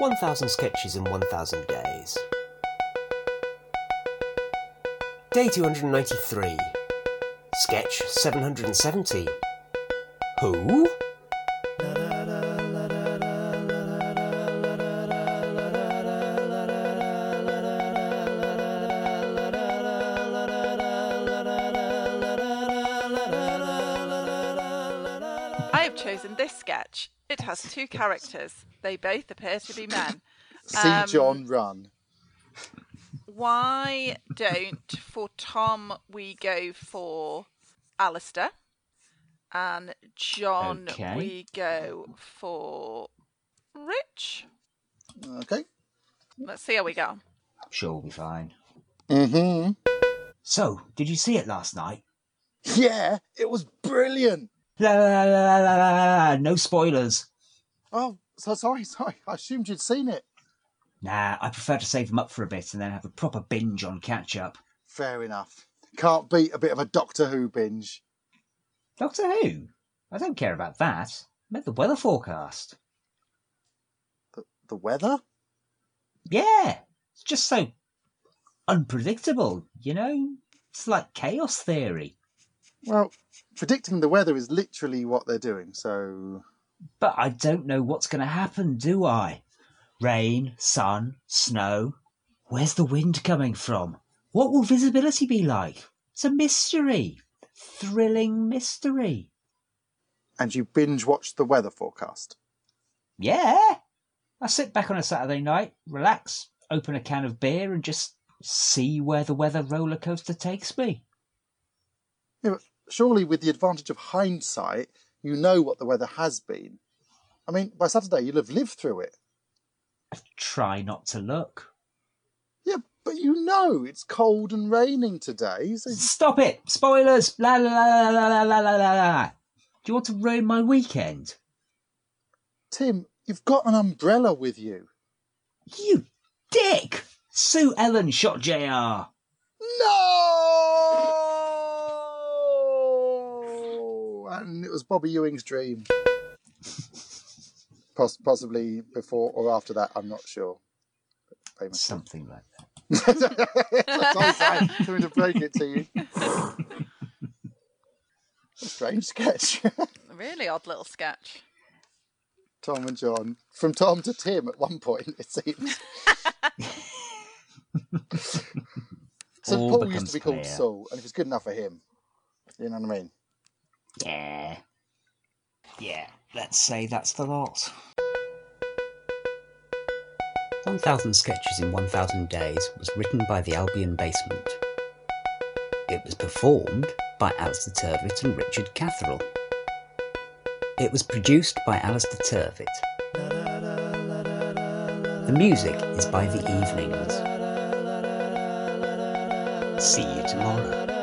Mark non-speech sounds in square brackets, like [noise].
1000 Sketches in 1000 Days. Day 293. Sketch 770. Who? I have chosen this sketch. It has two characters. They both appear to be men. [laughs] See Um, John run. Why don't for Tom we go for Alistair? And John Okay. we go for Rich? Okay. Let's see how we go. Sure, we'll be fine. Mm-hmm. So, did you see it last night? Yeah, it was brilliant. La la la la la la la la. No spoilers. Oh, so sorry, [laughs] sorry. I assumed you'd seen it. Nah, I prefer to save them up for a bit and then have a proper binge on catch up. Fair enough. Can't beat a bit of a Doctor Who binge. Doctor Who? I don't care about that. I meant the weather forecast. The, the weather? Yeah, it's just so unpredictable, you know? It's like chaos theory. Well, predicting the weather is literally what they're doing, so. But I don't know what's going to happen, do I? Rain, sun, snow. Where's the wind coming from? What will visibility be like? It's a mystery. Thrilling mystery. And you binge watch the weather forecast. Yeah. I sit back on a Saturday night, relax, open a can of beer, and just see where the weather roller coaster takes me. Yeah, surely with the advantage of hindsight, you know what the weather has been. I mean, by Saturday, you'll have lived through it. I try not to look. Yeah, but you know it's cold and raining today. So... Stop it! Spoilers! La la la la la la la la. Do you want to ruin my weekend? Tim, you've got an umbrella with you. You dick! Sue Ellen shot JR. No! And it was Bobby Ewing's dream. [laughs] Poss- possibly before or after that, I'm not sure. Famous. Something like that. That's all I'm saying. Something to break it to you. A strange sketch. [laughs] Really odd little sketch. Tom and John. From Tom to Tim at one point, it seems. [laughs] so All Paul used to be called. Saul, and it was good enough for him. You know what I mean? Yeah. Yeah, let's say that's the lot. 1000 Sketches in 1000 Days was written by the Albion Basement. It was performed by Alistair Turvitt and Richard Catherall. It was produced by Alistair Turvitt. The music is by The Evenings. See you tomorrow.